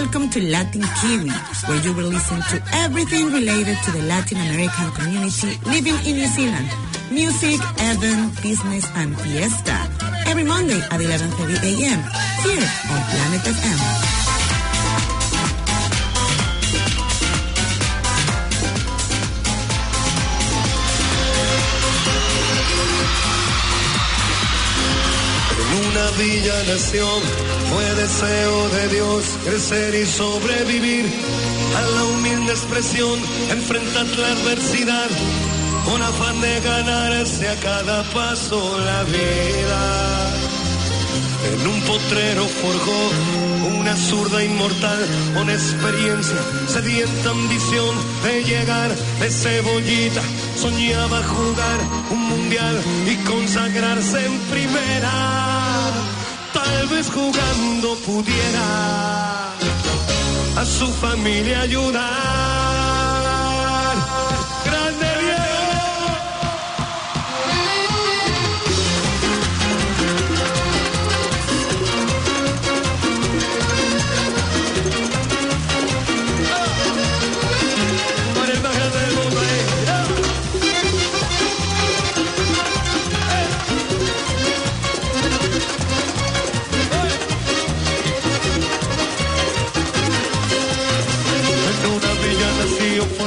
welcome to Latin Kiwi, where you will listen to everything related to the Latin American community living in New Zealand. Music, event, business, and fiesta. Every Monday at 11.30 a.m. here on Planet FM. Villa nación fue deseo de Dios crecer y sobrevivir a la humilde expresión, enfrentar la adversidad con afán de ganarse a cada paso la vida. En un potrero forjó una zurda inmortal con experiencia, sedienta ambición de llegar de cebollita. Soñaba jugar un mundial y consagrarse en primera. Vez jugando pudiera a su familia ayudar.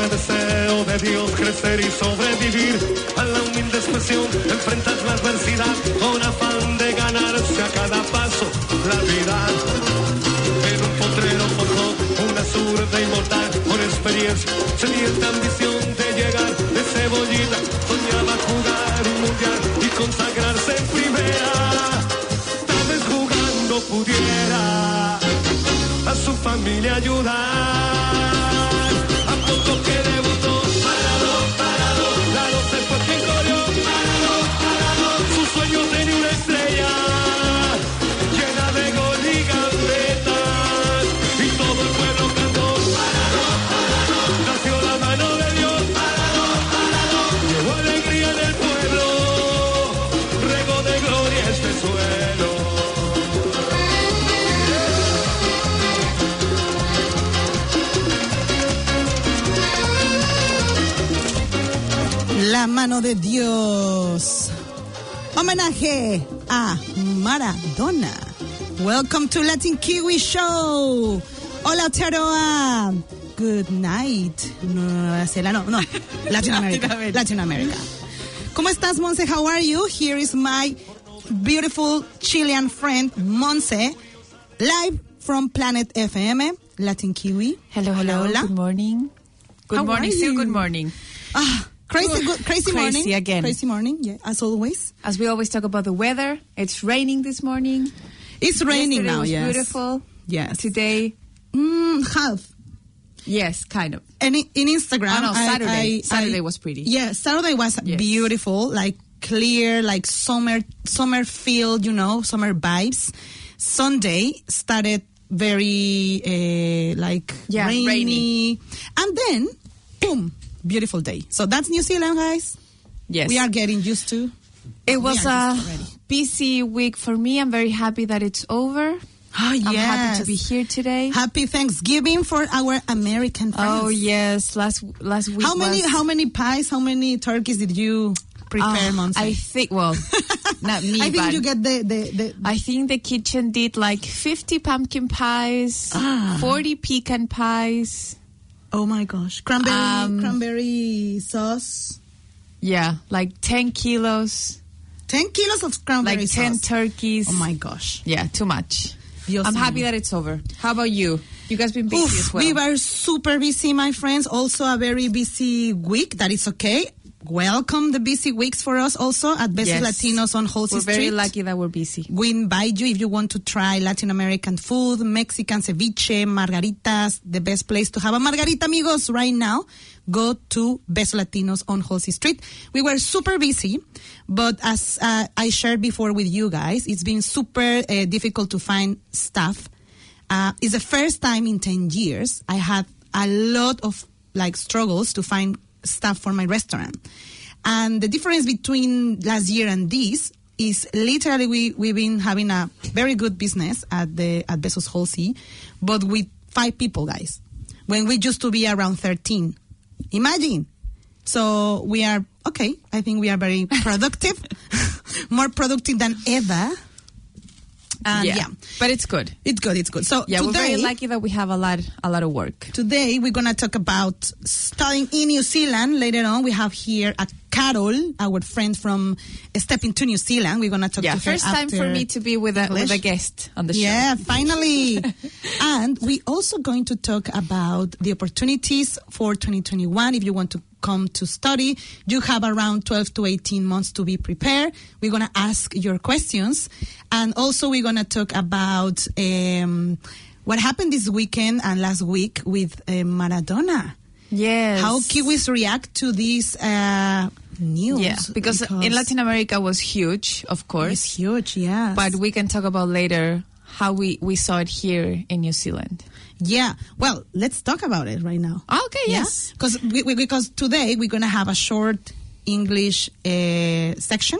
Fue deseo de Dios crecer y sobrevivir a la humilde expresión, enfrentar la adversidad con afán de ganarse a cada paso la vida. En un potrero forjó una zurda inmortal con experiencia, sedienta ambición de llegar de cebollita, soñaba jugar un mundial y consagrarse en primera. Tal vez jugando pudiera a su familia ayudar. Poco que La mano de Dios. Homenaje a Maradona. Welcome to Latin Kiwi Show. Hola, Teroa. Good night. Nueva Zelanda. No, no. Latin America. Latin America. ¿Cómo estás, Monse? How are you? Here is my beautiful Chilean friend, Monse, live from Planet FM, Latin Kiwi. Hello, hello. Hola. Good morning. Good How morning. you? good morning. Ah, crazy, good, crazy, Crazy morning. again. Crazy morning, yeah, as always. As we always talk about the weather, it's raining this morning. It's raining Yesterday now, was yes. beautiful. Yes. Today, Mm, half. yes, kind of. And in, in Instagram, Oh, no, I- Saturday. I- Saturday I- was pretty. Yeah, Saturday was Yes. beautiful, like clear, like summer, summer feel, you know, summer vibes. Sunday started very uh, like Yeah, rainy, rainy. and then boom, beautiful day. So that's New Zealand, guys. Yes. We are getting used to. It was a busy week for me. I'm very happy that it's over. Oh, I'm happy yes. to be here today. Happy Thanksgiving for our American friends. Oh yes, last last week. How many was- how many pies, how many turkeys did you prepare, Ah, Monse? I think. Well, not me, I think you get the the, the I think the kitchen did like 50 pumpkin pies, Ah. 40 pecan pies. Oh my gosh cranberry Um, cranberry sauce. Yeah, like 10 kilos, Ten kilos of cranberry like 10 sauce. turkeys. oh my gosh. Yeah, too much. Dios I'm happy that it's over. How about you? You guys been busy Oof, as well. We were super busy, my friends. Also a very busy week. That is okay. Welcome the busy weeks for us also at Best Yes. Latinos on Halsey We're very Street. lucky that we're busy. We invite you if you want to try Latin American food, Mexican ceviche, margaritas, the best place to have a margarita, amigos, right now. Go to Best Latinos on Halsey Street. We were super busy, but as uh, I shared before with you guys, it's been super uh, difficult to find staff. Uh, it's the first time in 10 years I had a lot of like struggles to find staff for my restaurant. And the difference between last year and this is literally we, we've been having a very good business at the at Besos Halsey, but with five people, guys, when we used to be around 13. Imagine. So we are, okay, I think we are very productive, more productive than ever. Um, and yeah. but it's good. it's good, it's good. So Yeah, we're today, very lucky that we have a lot, a lot of work. Today we're gonna talk about studying in New Zealand. Later on, we have here a Carol, our friend from Stepping to New Zealand. We're gonna talk Yeah, to her first time for me to be with a with a guest on the show. Yeah, finally. and we're also going to talk about the opportunities for 2021. If you want to come to study, you have around 12 to 18 months to be prepared. We're going to ask your questions. And also we're going to talk about um, what happened this weekend and last week with uh, Maradona. Yes. How Kiwis react to this uh, news. Yeah, because, in Latin America was huge, of course. It's huge, yeah. But we can talk about later how we, we saw it here in New Zealand. Yeah. Well, let's talk about it right now. Okay, yes. Because we, we, because today we're gonna have a short English uh, section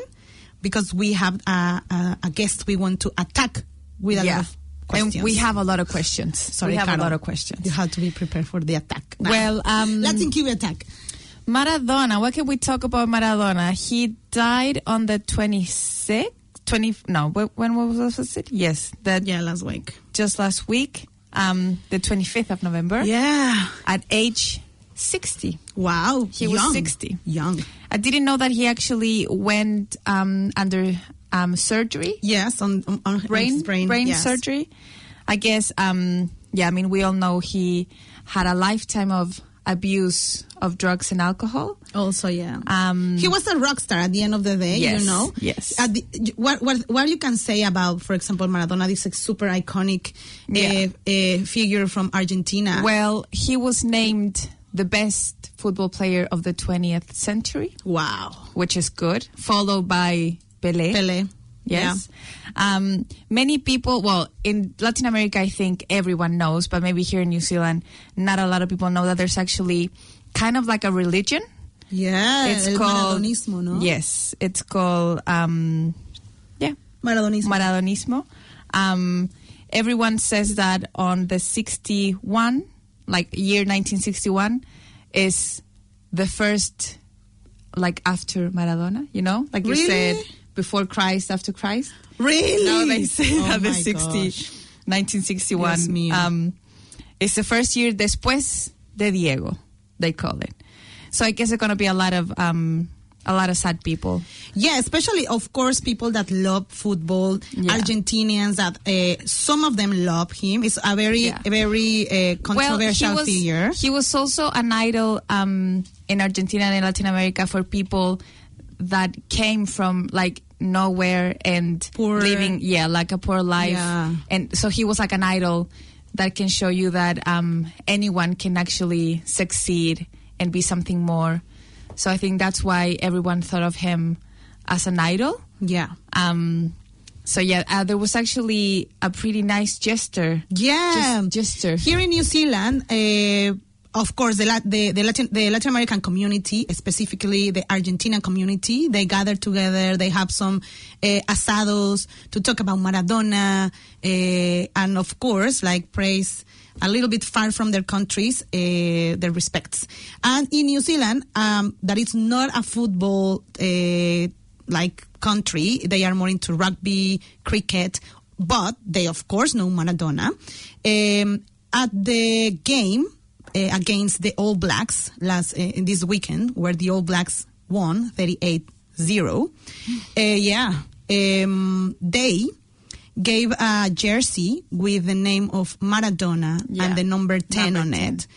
because we have a, a, a guest we want to attack with a lot of questions. And we have a lot of questions. Sorry, we have Carol. a lot of questions. You have to be prepared for the attack. Well, um, Latin Kiwi attack. Maradona, what can we talk about Maradona? He died on the 26th, 20, no, when was it? Yes, that Yeah, last week. just last week, um, the 25th of November, Yeah. at age 60. Wow. He was 60. Young. I didn't know that he actually went um, under um, surgery, Yes, on, on, on brain, his brain, yes. surgery. I guess, um, yeah, I mean, we all know he had a lifetime of abuse of drugs and alcohol. Also, yeah. Um, he was a rock star at the end of the day, Yes, you know. yes. At the, what, what what you can say about, for example, Maradona, this super iconic Yeah. uh, uh, figure from Argentina. Well, he was named the best football player of the 20th century, wow, which is good, followed by Pelé. Pele. Yes. Um, many people, well, in Latin America, I think everyone knows, but maybe here in New Zealand, not a lot of people know that there's actually kind of like a religion. Yeah, it's called Maradonismo, no? Yes, it's called um, yeah, Maradonismo. Maradonismo. Um, everyone says that on the 61, like year 1961, is the first, like after Maradona, you know? Like you said, before Christ, after Christ. really? No, they say oh that the my 60, gosh. 1961 Dios um, is the first year después de Diego, they call it. So I guess it's going to be a lot of um, a lot of sad people. Yeah, especially of course people that love football, Yeah. Argentinians that uh, some of them love him. It's a very Yeah. a very uh, controversial well, he was, figure. He was also an idol um, in Argentina and in Latin America for people that came from like nowhere and Poor. living, yeah, like a poor life. Yeah. And so he was like an idol that can show you that um, anyone can actually succeed and be something more. So I think that's why everyone thought of him as an idol. yeah. Um, so yeah, uh, there was actually a pretty nice gesture. Yeah. Gesture. Here in New Zealand, uh, of course, the, the, the, Latin, the Latin American community, specifically the Argentinian community, they gather together, they have some uh, asados to talk about Maradona, uh, and of course, like praise a little bit far from their countries, uh, their respects. And in New Zealand, um, that is not a football like country. They are more into rugby, cricket, but they of course know Maradona. Um, at the game against the All Blacks last uh, this weekend, where the All Blacks won 38-0, uh, yeah, um, they gave a jersey with the name of Maradona Yeah, and the number 10 number on 10. it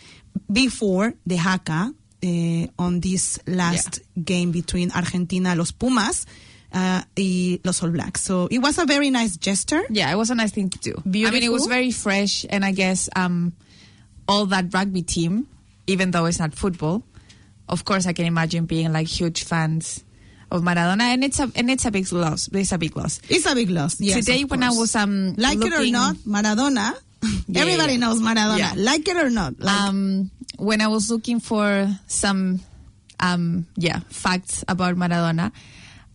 before the haka uh, on this last game between Argentina, los Pumas, uh, y los All Blacks. So it was a very nice gesture. Yeah, it was a nice thing to do. I mean, it was very fresh, and I guess um, all that rugby team, even though it's not football, of course, I can imagine being like huge fans of Maradona, and it's a and it's a big loss. It's a big loss. It's a big loss. Yes, Today, when I was um like it or not, Maradona. Yeah, everybody yeah. knows Maradona. Yeah. Like it or not. Like, um, when I was looking for some, um, yeah, facts about Maradona,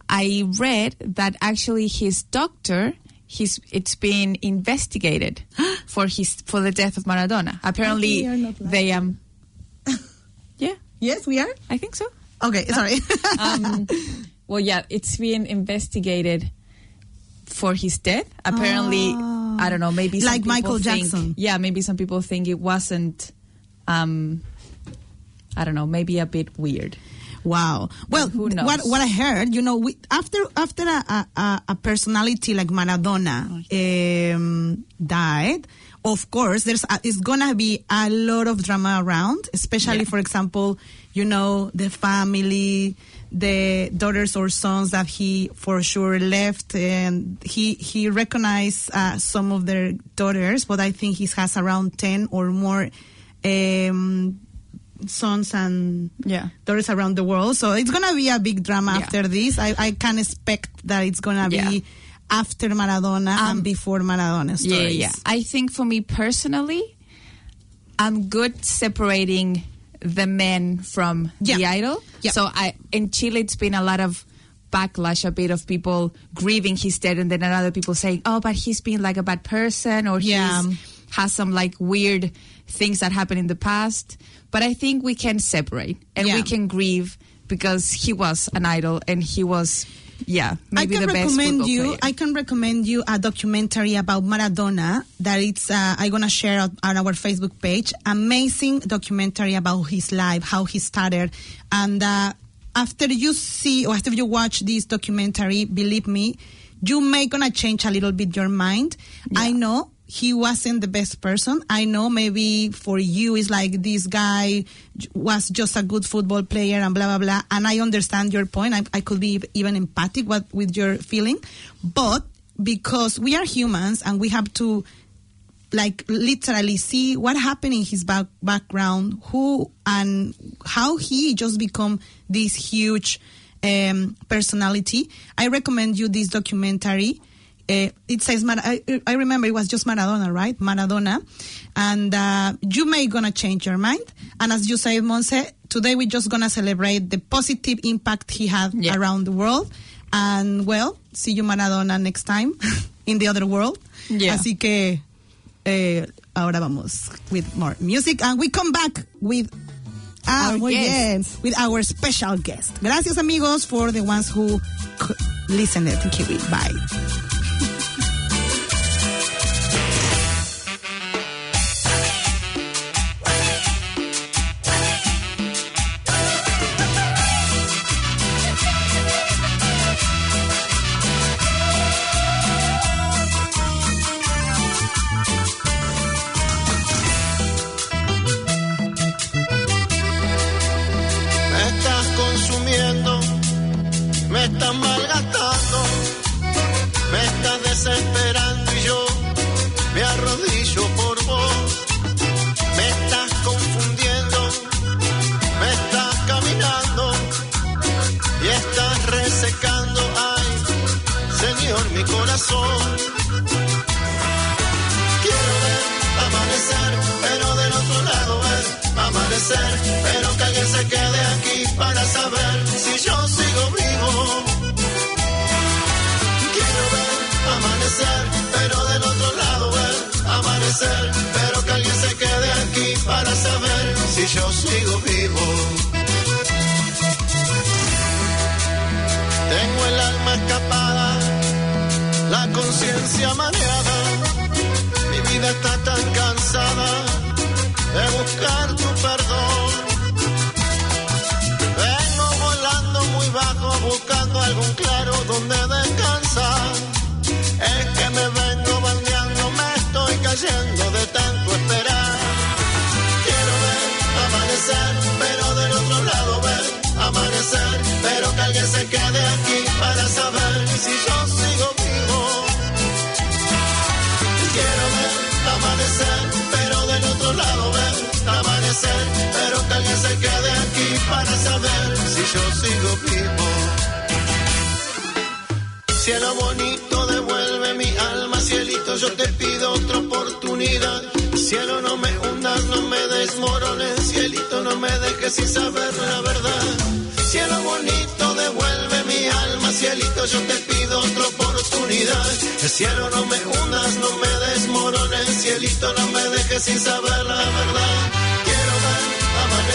I read that actually his doctor he's it's been investigated for his for the death of Maradona. Apparently, they um. Yeah, Yes, we are. I think so. Okay, sorry. Um, well, yeah, it's been investigated for his death. Apparently, I don't know. Maybe Like Michael think- Jackson. Yeah, maybe some people think it wasn't. Um, I don't know. Maybe a bit weird. Wow. Well, who knows? what what I heard, you know, we, after after a, a- a, a personality like Maradona um, died, of course, there's a, it's gonna be a lot of drama around, especially Yeah. for example, you know, the family, the daughters or sons that he for sure left, and he he recognized uh, some of their daughters, but I think he has around ten or more. Um, sons and Yeah. daughters around the world. So it's gonna be a big drama Yeah. after this. I, I can expect that it's gonna Yeah. be after Maradona and um, before Maradona stories. Yeah, yeah. I think for me personally, I'm good separating the men from the Yeah. idol. Yeah. So I in Chile, it's been a lot of backlash, a bit of people grieving his death, and then other people saying, "Oh, but he's been like a bad person, or Yeah. he's has some like weird things that happened in the past." But I think we can separate and Yeah. we can grieve because he was an idol and he was, yeah, maybe I can the best recommend you. player. I can recommend you a documentary about Maradona that it's. Uh, I'm gonna share on, on our Facebook page. Amazing documentary about his life, how he started, and uh, after you see or after you watch this documentary, believe me, you may gonna change a little bit your mind. I know he wasn't the best person. I know maybe for you it's like this guy was just a good football player and blah blah blah. And I understand your point. I, I could be even empathic what, with your feeling, but because we are humans and we have to like literally see what happened in his back, background, who and how he just become this huge um, personality. I recommend you this documentary. Uh, it says Mar- I, I remember it was just Maradona, right? Maradona, and uh, you may gonna change your mind. And as you say, Monse, today we're just gonna celebrate the positive impact he had Yeah. around the world. And well, see you Maradona next time in the other world. Yeah. Así que eh, ahora vamos with more music and we come back with Our muy guest. bien, with our special guest. Gracias amigos for the ones who c- listened to Kiwi. Bye. De buscar tu perdón. Yo sigo vivo. Cielo bonito, devuelve mi alma, cielito, yo te pido otra oportunidad. Cielo, no me hundas, no me desmorones, cielito, no me dejes sin saber la verdad. Cielo bonito, devuelve mi alma, cielito, yo te pido otra oportunidad. El cielo no me hundas, no me desmorones, cielito no me dejes sin saber la verdad.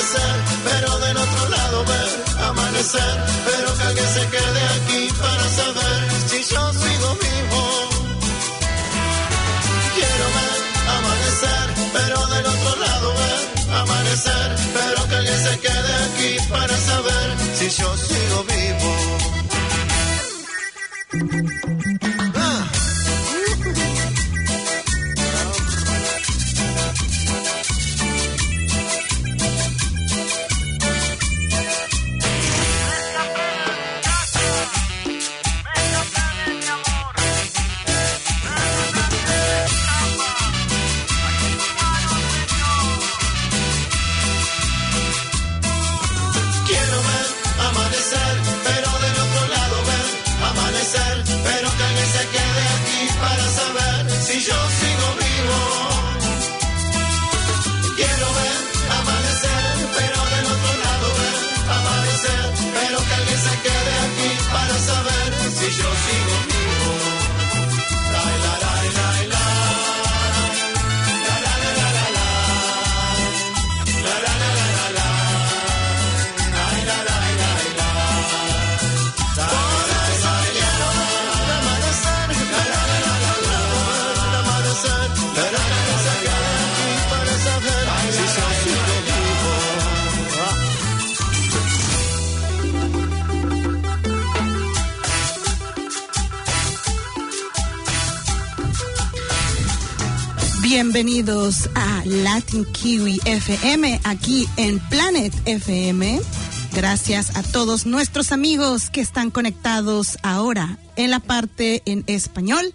Amanecer, pero del otro lado ver amanecer, pero que alguien se quede aquí para saber si yo sigo vivo. Quiero ver amanecer, pero del otro lado ver amanecer, pero que alguien se quede aquí para saber si yo sigo vivo. Bienvenidos a Latin Kiwi FM aquí en Planet FM. Gracias a todos nuestros amigos que están conectados ahora en la parte en español.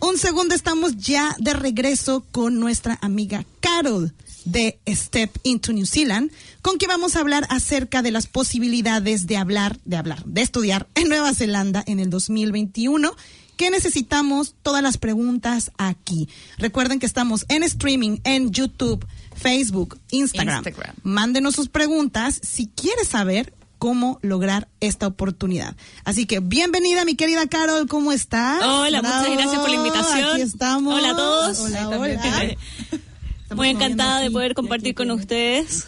Un segundo, estamos ya de regreso con nuestra amiga Carol de Step into New Zealand, con quien vamos a hablar acerca de las posibilidades de hablar, de hablar, de estudiar en Nueva Zelanda en el 2021 ¿Qué necesitamos? Todas las preguntas aquí. Recuerden que estamos en streaming en YouTube, Facebook, Instagram. Instagram. Mándenos sus preguntas si quieres saber cómo lograr esta oportunidad. Así que bienvenida, mi querida Carol, ¿cómo estás? Hola, muchas gracias por la invitación. Aquí estamos. Hola a todos. Hola, hola. Muy encantada de poder compartir aquí, con ustedes.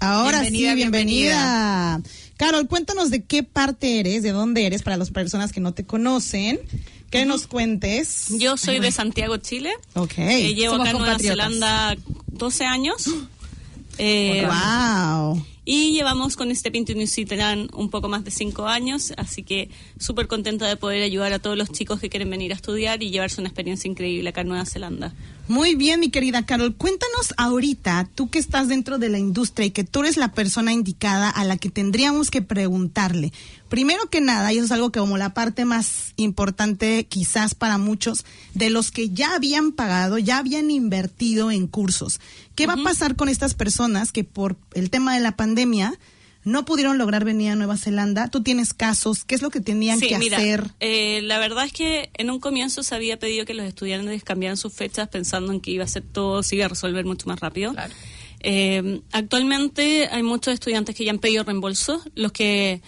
Ahora Bienvenida, sí, bienvenida. Carol, cuéntanos de qué parte eres, de dónde eres, para las personas que no te conocen. Que nos cuentes. Yo soy de Santiago, Chile. Ok. Eh, llevo Somos acá en Nueva. Zelanda 12 años. Eh, wow. Y llevamos con este New Zealand un poco más de cinco años, así que súper contenta de poder ayudar a todos los chicos que quieren venir a estudiar y llevarse una experiencia increíble acá en Nueva Zelanda. Muy bien, mi querida Carol. Cuéntanos ahorita, tú que estás dentro de la industria y que tú eres la persona indicada a la que tendríamos que preguntarle. Primero que nada, y eso es algo que como la parte más importante quizás para muchos, de los que ya habían pagado, ya habían invertido en cursos. ¿Qué va a pasar con estas personas que por el tema de la pandemia no pudieron lograr venir a Nueva Zelanda? Tú tienes casos, ¿qué es lo que tenían Sí, que mira, hacer? eh, la verdad es que en un comienzo se había pedido que los estudiantes cambiaran sus fechas pensando en que iba a ser todo, se iba a resolver mucho más rápido. Claro. Eh, actualmente hay muchos estudiantes que ya han pedido reembolso. Los que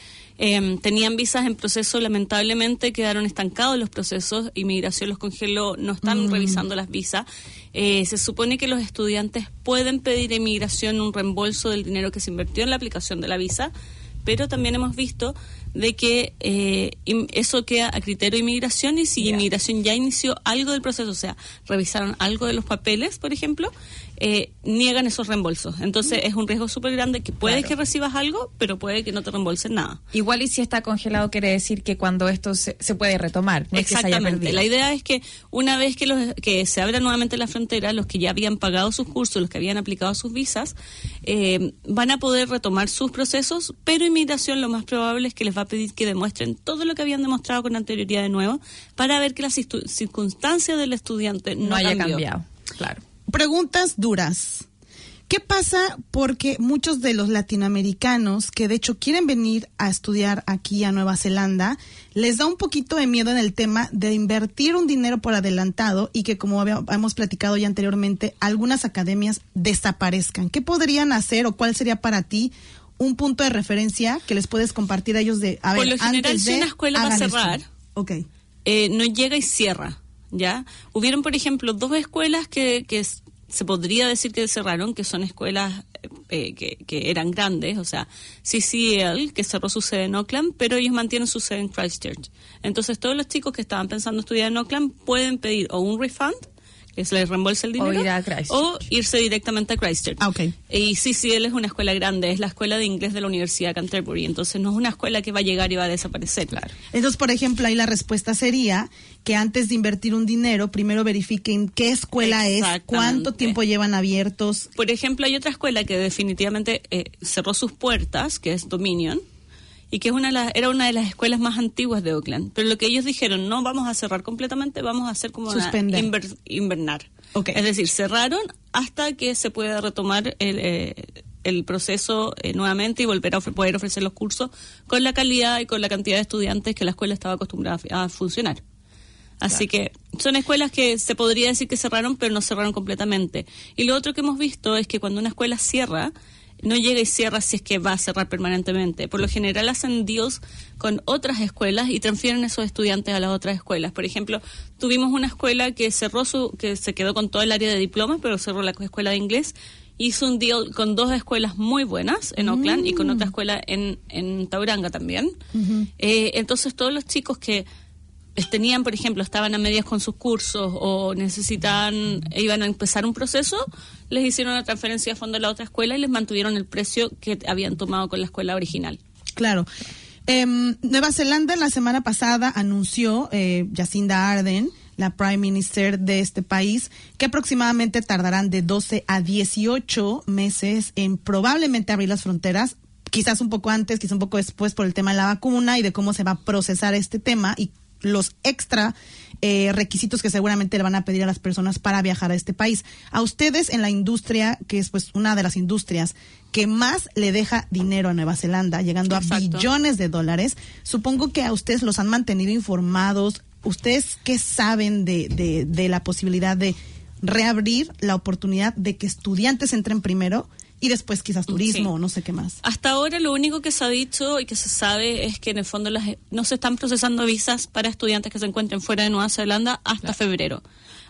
eh, tenían visas en proceso lamentablemente quedaron estancados los procesos. Inmigración los congeló, no están revisando las visas. Eh, se supone que los estudiantes pueden pedir a inmigración un reembolso del dinero que se invirtió en la aplicación de la visa, pero también hemos visto de que eh, eso queda a criterio de inmigración y si inmigración ya inició algo del proceso, o sea, revisaron algo de los papeles, por ejemplo, eh, niegan esos reembolsos. Entonces es un riesgo súper grande que puede Claro. que recibas algo, pero puede que no te reembolsen nada. Igual y si está congelado quiere decir que cuando esto se, se puede retomar, no es que se haya Exactamente. La idea es que una vez que, los, que se abra nuevamente la frontera, los que ya habían pagado sus cursos, los que habían aplicado sus visas, eh, van a poder retomar sus procesos, pero inmigración lo más probable es que les va a pedir que demuestren todo lo que habían demostrado con anterioridad de nuevo para ver que las circunstancias del estudiante no, no haya cambió. cambiado. Claro. Preguntas duras. ¿Qué pasa? Porque muchos de los latinoamericanos que de hecho quieren venir a estudiar aquí a Nueva Zelanda, les da un poquito de miedo en el tema de invertir un dinero por adelantado y que como había- hemos platicado ya anteriormente, algunas academias desaparezcan. ¿Qué podrían hacer o cuál sería para ti un punto de referencia que les puedes compartir a ellos de, a Por ver, lo general, antes si una escuela va a esto? cerrar, Ok. eh, no llega y cierra. ¿ya? Hubieron, por ejemplo, dos escuelas que, que se podría decir que cerraron, que son escuelas eh, que, que eran grandes, o sea, CCL, que cerró su sede en Oakland, pero ellos mantienen su sede en Christchurch. Entonces, todos los chicos que estaban pensando estudiar en Oakland pueden pedir o un refund, se les reembolse el O dinero, ir a o irse directamente a Christchurch. Ah, ok. Y CCL es una escuela grande, es la escuela de inglés de la Universidad de Canterbury, entonces no es una escuela que va a llegar y va a desaparecer. Claro. Entonces, por ejemplo, ahí la respuesta sería que antes de invertir un dinero, primero verifiquen qué escuela es, cuánto tiempo llevan abiertos. Por ejemplo, hay otra escuela que definitivamente eh, cerró sus puertas, que es Dominion, y que es una de las- era una de las escuelas más antiguas de Oakland. Pero lo que ellos dijeron, no vamos a cerrar completamente, vamos a hacer como una Suspender. inver- invernar. Es decir, cerraron hasta que se pueda retomar el, eh, el proceso eh, nuevamente y volver a ofre- poder ofrecer los cursos con la calidad y con la cantidad de estudiantes que la escuela estaba acostumbrada a, a funcionar. Así que son escuelas que se podría decir que cerraron, pero no cerraron completamente. Y lo otro que hemos visto es que cuando una escuela cierra, no llega y cierra si es que va a cerrar permanentemente. Por lo general hacen deals con otras escuelas y transfieren esos estudiantes a las otras escuelas. Por ejemplo, tuvimos una escuela que cerró su, que se quedó con todo el área de diplomas, pero cerró la escuela de inglés. Hizo un deal con dos escuelas muy buenas en Oakland y con otra escuela en, en Tauranga también. Eh, entonces todos los chicos que tenían, por ejemplo, estaban a medias con sus cursos o necesitaban, iban a empezar un proceso, les hicieron una transferencia a fondo a la otra escuela y les mantuvieron el precio que habían tomado con la escuela original. Claro. Em, Nueva Zelanda la semana pasada anunció eh, Jacinda Arden, la Prime Minister de este país, que aproximadamente tardarán de 12 a 18 meses en probablemente abrir las fronteras, quizás un poco antes, quizás un poco después por el tema de la vacuna y de cómo se va a procesar este tema y los extra eh, requisitos que seguramente le van a pedir a las personas para viajar a este país. A ustedes en la industria, que es pues una de las industrias que más le deja dinero a Nueva Zelanda, llegando a billones de dólares, supongo que a ustedes los han mantenido informados. ¿Ustedes qué saben de, de, de la posibilidad de reabrir la oportunidad de que estudiantes entren primero y después quizás turismo Sí. o no sé qué más? Hasta ahora lo único que se ha dicho y que se sabe es que en el fondo las, no se están procesando visas para estudiantes que se encuentren fuera de Nueva Zelanda hasta febrero.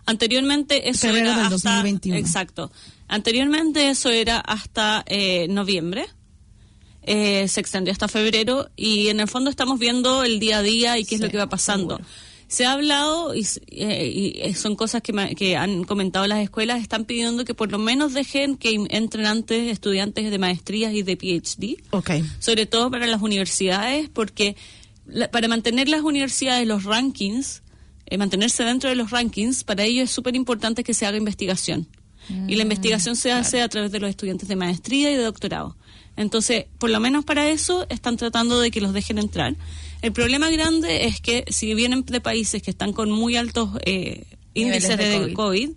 Anteriormente eso Febrero era del hasta 2021. exacto. Anteriormente eso era hasta eh, noviembre. Eh, se extendió hasta febrero y en el fondo estamos viendo el día a día y qué es lo que va pasando. Se ha hablado y, eh, y, eh, son cosas que, me- que han comentado las escuelas, están pidiendo que por lo menos dejen que entren antes estudiantes de maestrías y de PhD, Ok. sobre todo para las universidades, porque la- para mantener las universidades los rankings, eh, mantenerse dentro de los rankings, para ellos es súper importante que se haga investigación. y la investigación se hace a través de los estudiantes de maestría y de doctorado. Entonces, por lo menos para eso están tratando de que los dejen entrar. El problema grande es que si vienen de países que están con muy altos eh, índices de de, COVID. COVID,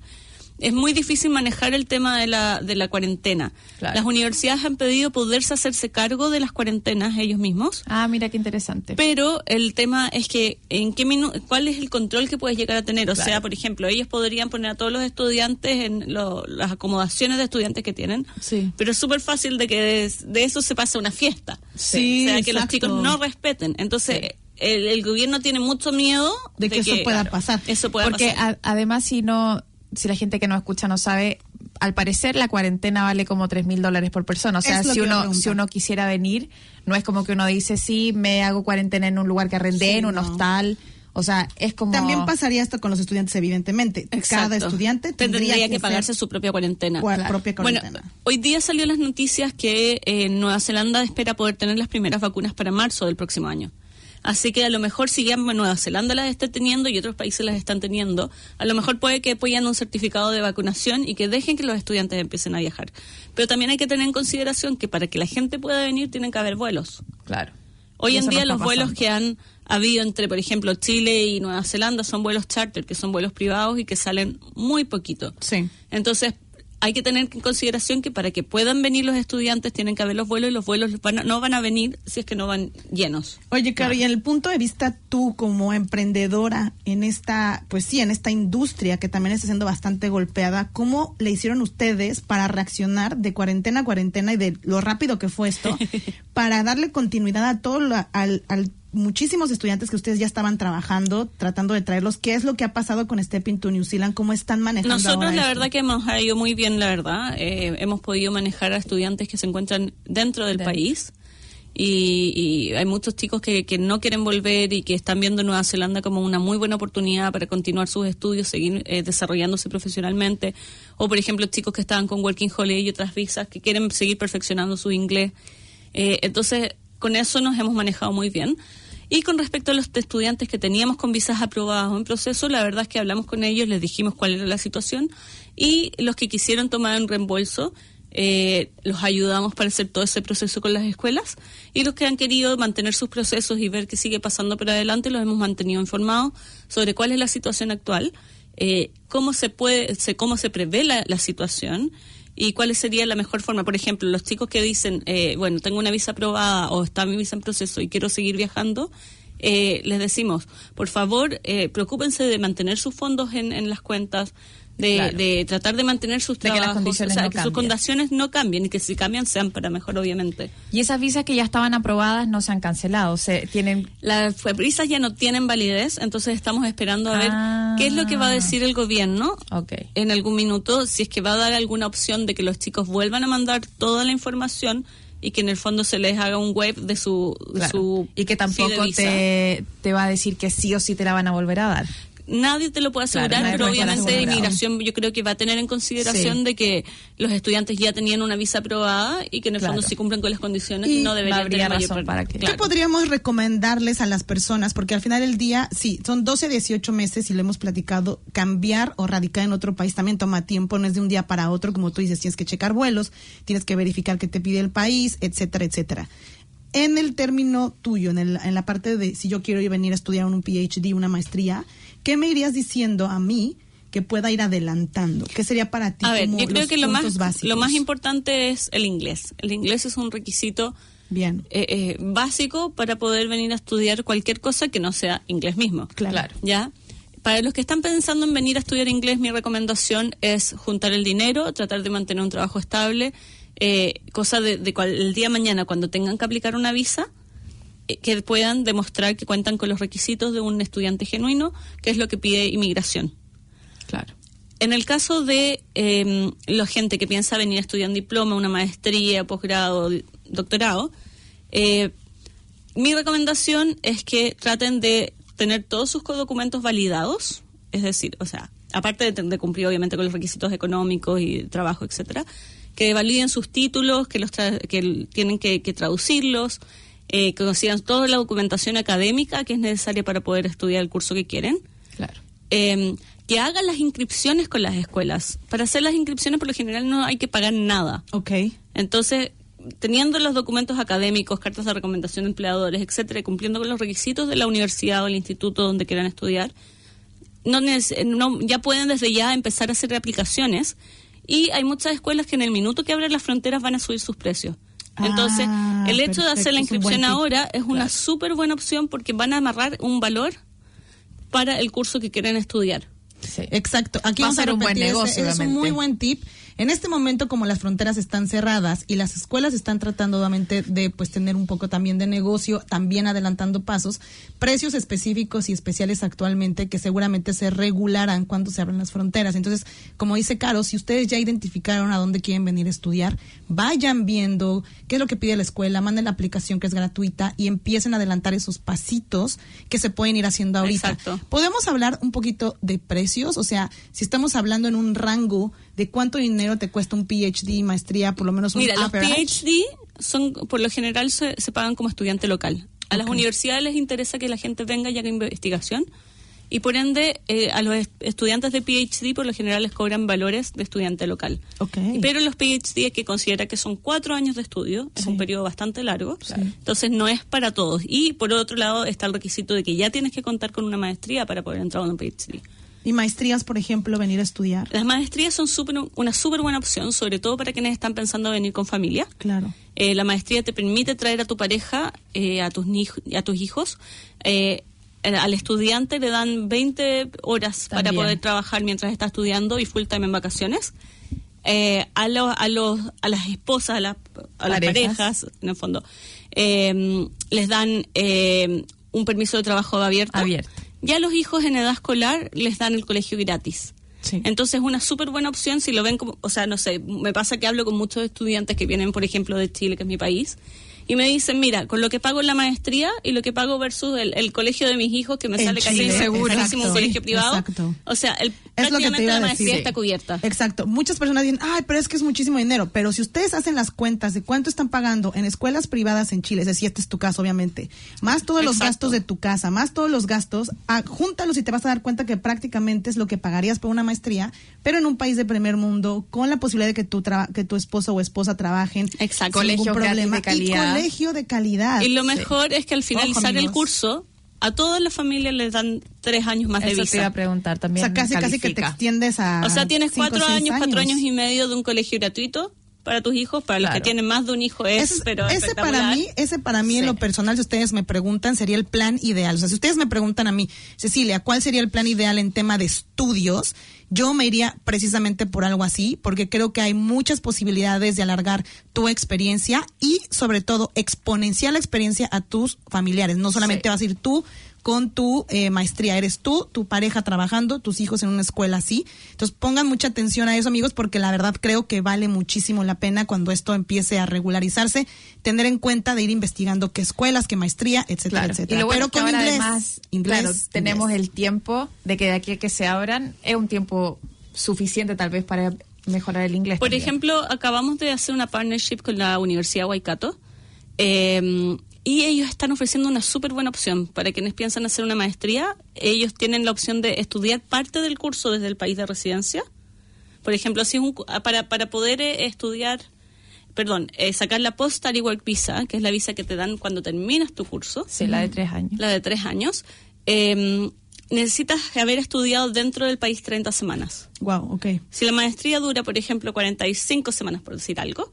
es muy difícil manejar el tema de la, de la cuarentena. Claro. Las universidades han pedido poderse hacerse cargo de las cuarentenas ellos mismos. Ah, mira qué interesante. Pero el tema es que en qué minu- cuál es el control que puedes llegar a tener. O sea, por ejemplo, ellos podrían poner a todos los estudiantes en lo- las acomodaciones de estudiantes que tienen. Sí. Pero es súper fácil de que de, de eso se pase una fiesta. Sí, o sea, que los chicos no respeten. Entonces, el, el gobierno tiene mucho miedo De que eso pueda pasar. Eso pueda Porque pasar. a- además, si no, si la gente que no escucha no sabe, al parecer la cuarentena vale como tres mil dólares por persona. O sea, si uno, si uno quisiera venir, no es como que uno dice, sí, me hago cuarentena en un lugar que arrendé, Sí, en un no. hostal. O sea, es como. También pasaría esto con los estudiantes, evidentemente. Cada estudiante tendría, tendría, que, pagarse su propia cuarentena. propia Bueno, cuarentena. hoy día salió las noticias que eh, Nueva Zelanda espera poder tener las primeras vacunas para marzo del próximo año. Así que a lo mejor si ya Nueva Zelanda las está teniendo y otros países las están teniendo, a lo mejor puede que apoyen un certificado de vacunación y que dejen que los estudiantes empiecen a viajar. Pero también hay que tener en consideración que para que la gente pueda venir tienen que haber vuelos. Claro. Hoy en día los vuelos que han habido entre, por ejemplo, Chile y Nueva Zelanda son vuelos charter, que son vuelos privados y que salen muy poquito. Sí. Entonces, hay que tener en consideración que para que puedan venir los estudiantes tienen que haber los vuelos y los vuelos van a- no van a venir si es que no van llenos. Oye, Caro, y en el punto de vista tú como emprendedora en esta, pues sí, en esta industria que también está siendo bastante golpeada, ¿cómo le hicieron ustedes para reaccionar de cuarentena a cuarentena y de lo rápido que fue esto, para darle continuidad a todo la- al, al muchísimos estudiantes que ustedes ya estaban trabajando, tratando de traerlos. ¿Qué es lo que ha pasado con Stepping to New Zealand? ¿Cómo están manejando Nosotros ahora la esto? verdad que hemos ido muy bien, la verdad. Eh, hemos podido manejar a estudiantes que se encuentran dentro del país y, y hay muchos chicos que, que no quieren volver y que están viendo Nueva Zelanda como una muy buena oportunidad para continuar sus estudios, seguir eh, desarrollándose profesionalmente. O, por ejemplo, chicos que estaban con Working Holiday y otras visas que quieren seguir perfeccionando su inglés. Eh, entonces, con eso nos hemos manejado muy bien. Y con respecto a los estudiantes que teníamos con visas aprobadas o en proceso, la verdad es que hablamos con ellos, les dijimos cuál era la situación y los que quisieron tomar un reembolso, eh, los ayudamos para hacer todo ese proceso con las escuelas y los que han querido mantener sus procesos y ver qué sigue pasando por adelante, los hemos mantenido informados sobre cuál es la situación actual, eh, cómo se puede, cómo se prevé la situación y cuál sería la mejor forma. Por ejemplo, los chicos que dicen, eh, bueno, tengo una visa aprobada o está mi visa en proceso y quiero seguir viajando, eh, les decimos, por favor, eh, preocúpense de mantener sus fondos en, en las cuentas, de, Claro. de tratar de mantener sus De que las condiciones o sea, no que sus condiciones no cambien y que si cambian sean para mejor, obviamente. Y esas visas que ya estaban aprobadas no se han cancelado. Se tienen Las visas ya no tienen validez, entonces estamos esperando a ver Ah. qué es lo que va a decir el gobierno Ok. en algún minuto, si es que va a dar alguna opción de que los chicos vuelvan a mandar toda la información y que en el fondo se les haga un web de su, Claro. su y que tampoco te va a decir que sí o sí te la van a volver a dar. Nadie te lo puede asegurar, pero obviamente inmigración yo creo que va a tener en consideración Sí. de que los estudiantes ya tenían una visa aprobada y que en el Claro. fondo sí cumplen con las condiciones Y no deberían tener razón para que- ¿Qué podríamos recomendarles a las personas? Porque al final del día, sí, son 12, 18 meses y lo hemos platicado, cambiar o radicar en otro país también toma tiempo, no es de un día para otro, como tú dices, tienes que checar vuelos, tienes que verificar qué te pide el país, etcétera, etcétera. En el término tuyo, en, el- en la parte de si yo quiero ir a venir a estudiar un PhD, una maestría, ¿qué me irías diciendo a mí que pueda ir adelantando? ¿Qué sería para ti A ver, como yo creo los que lo más, básicos? lo más importante es el inglés. El inglés es un requisito Bien, eh, eh, básico para poder venir a estudiar cualquier cosa que no sea inglés mismo. claro. ¿Ya? Para los que están pensando en venir a estudiar inglés, mi recomendación es juntar el dinero, tratar de mantener un trabajo estable, eh, cosa de, de cual, el día de mañana cuando tengan que aplicar una visa, que puedan demostrar que cuentan con los requisitos de un estudiante genuino, que es lo que pide inmigración. Claro. En el caso de eh, la gente que piensa venir a estudiar un diploma, una maestría, posgrado, doctorado, eh, mi recomendación es que traten de tener todos sus documentos validados, es decir, o sea, aparte de, de cumplir obviamente con los requisitos económicos y de trabajo, etcétera, que validen sus títulos, que los tra- que tienen que, que traducirlos, eh, que consigan toda la documentación académica que es necesaria para poder estudiar el curso que quieren Claro. eh, que hagan las inscripciones con las escuelas. Para hacer las inscripciones, por lo general, no hay que pagar nada. Ok. Entonces, teniendo los documentos académicos, cartas de recomendación de empleadores, etcétera, cumpliendo con los requisitos de la universidad o el instituto donde quieran estudiar, no- ya pueden desde ya empezar a hacer aplicaciones. Y hay muchas escuelas que en el minuto que abren las fronteras van a subir sus precios. Entonces, Ah, el hecho de hacer la inscripción ahora es una súper buena opción porque van a amarrar un valor para el curso que quieren estudiar. Sí. Exacto. Aquí Va a ser un buen negocio, ese es un muy buen tip. En este momento, como las fronteras están cerradas y las escuelas están tratando obviamente de pues tener un poco también de negocio, también adelantando pasos, precios específicos y especiales actualmente que seguramente se regularán cuando se abran las fronteras. Entonces, como dice Caro, si ustedes ya identificaron a dónde quieren venir a estudiar, vayan viendo qué es lo que pide la escuela, manden la aplicación que es gratuita y empiecen a adelantar esos pasitos que se pueden ir haciendo ahorita. Exacto. ¿Podemos hablar un poquito de precios? O sea, si estamos hablando en un rango de cuánto dinero te cuesta un PhD, maestría, por lo menos un Mira, los. PhD son, por lo general se, se pagan como estudiante local. A las universidades les interesa que la gente venga y haga investigación y por ende eh, a los est- estudiantes de PhD por lo general les cobran valores de estudiante local. Ok. Pero los PhD hay que considera que son cuatro años de estudio, es un periodo bastante largo, entonces no es para todos. Y por otro lado está el requisito de que ya tienes que contar con una maestría para poder entrar a un PhD. Y maestrías, por ejemplo, venir a estudiar. Las maestrías son súper- una súper buena opción, sobre todo para quienes están pensando venir con familia. Claro. Eh, la maestría te permite traer a tu pareja, eh, a, tus a tus hijos. Eh, al estudiante le dan 20 horas para poder trabajar mientras está estudiando y full time en vacaciones. Eh, a, los, a, los, a las esposas, a, las- a las Parejas. parejas, en el fondo, eh, les dan eh, un permiso de trabajo abierto. Abierto. Ya los hijos en edad escolar les dan el colegio gratis. Sí. Entonces es una súper buena opción si lo ven como, o sea, no sé, me pasa que hablo con muchos estudiantes que vienen, por ejemplo, de Chile, que es mi país, y me dicen, mira, con lo que pago en la maestría y lo que pago versus el, el colegio de mis hijos, que me En sale casi Chile, segurísimo exacto. un colegio privado. exacto. O sea, el, Es lo que te prácticamente iba a la decir. maestría está cubierta. Exacto. Muchas personas dicen, ay, pero es que es muchísimo dinero. Pero si ustedes hacen las cuentas de cuánto están pagando en escuelas privadas en Chile, es decir, este es tu caso, obviamente, más todos los Exacto. gastos de tu casa, más todos los gastos, ah, júntalos y te vas a dar cuenta que prácticamente es lo que pagarías por una maestría, pero en un país de primer mundo, con la posibilidad de que tu, traba- que tu esposo o esposa trabajen. Exacto. sin ningún Colegio problema. de calidad. Y colegio de calidad. Y lo mejor es que al finalizar el curso, a todas las familias les dan tres años más de Eso te iba visa. a preguntar o también. sea, casi, casi que te extiendes a. O sea, tienes cinco o cuatro años, cuatro años y medio de un colegio gratuito para tus hijos. Para los que tienen más de un hijo es, Ese- pero ese para mí, ese para mí en lo personal, si ustedes me preguntan, sería el plan ideal. O sea, si ustedes me preguntan a mí, Cecilia, ¿cuál sería el plan ideal en tema de estudios? Yo me iría precisamente por algo así, porque creo que hay muchas posibilidades de alargar tu experiencia y, sobre todo, exponenciar la experiencia a tus familiares. No solamente Sí. vas a ir tú con tu eh, maestría. Eres tú, tu pareja trabajando, tus hijos en una escuela así. Entonces pongan mucha atención a eso, amigos, porque la verdad creo que vale muchísimo la pena cuando esto empiece a regularizarse, tener en cuenta de ir investigando qué escuelas, qué maestría, etcétera, Claro. etcétera. Y lo bueno Pero con inglés, además, inglés, claro, inglés. tenemos el tiempo de que de aquí a que se abran es un tiempo suficiente tal vez para mejorar el inglés. Por también. ejemplo, acabamos de hacer una partnership con la Universidad Waikato eh, y ellos están ofreciendo una súper buena opción para quienes piensan hacer una maestría. Ellos tienen la opción de estudiar parte del curso desde el país de residencia. Por ejemplo, si es un, ah, para, para poder eh, estudiar, perdón, eh, sacar la Post-Study Work Visa, que es la visa que te dan cuando terminas tu curso, Sí, la de tres años. la de tres años, eh, necesitas haber estudiado dentro del país 30 semanas. Wow, ok. Si la maestría dura, por ejemplo, 45 semanas, por decir algo,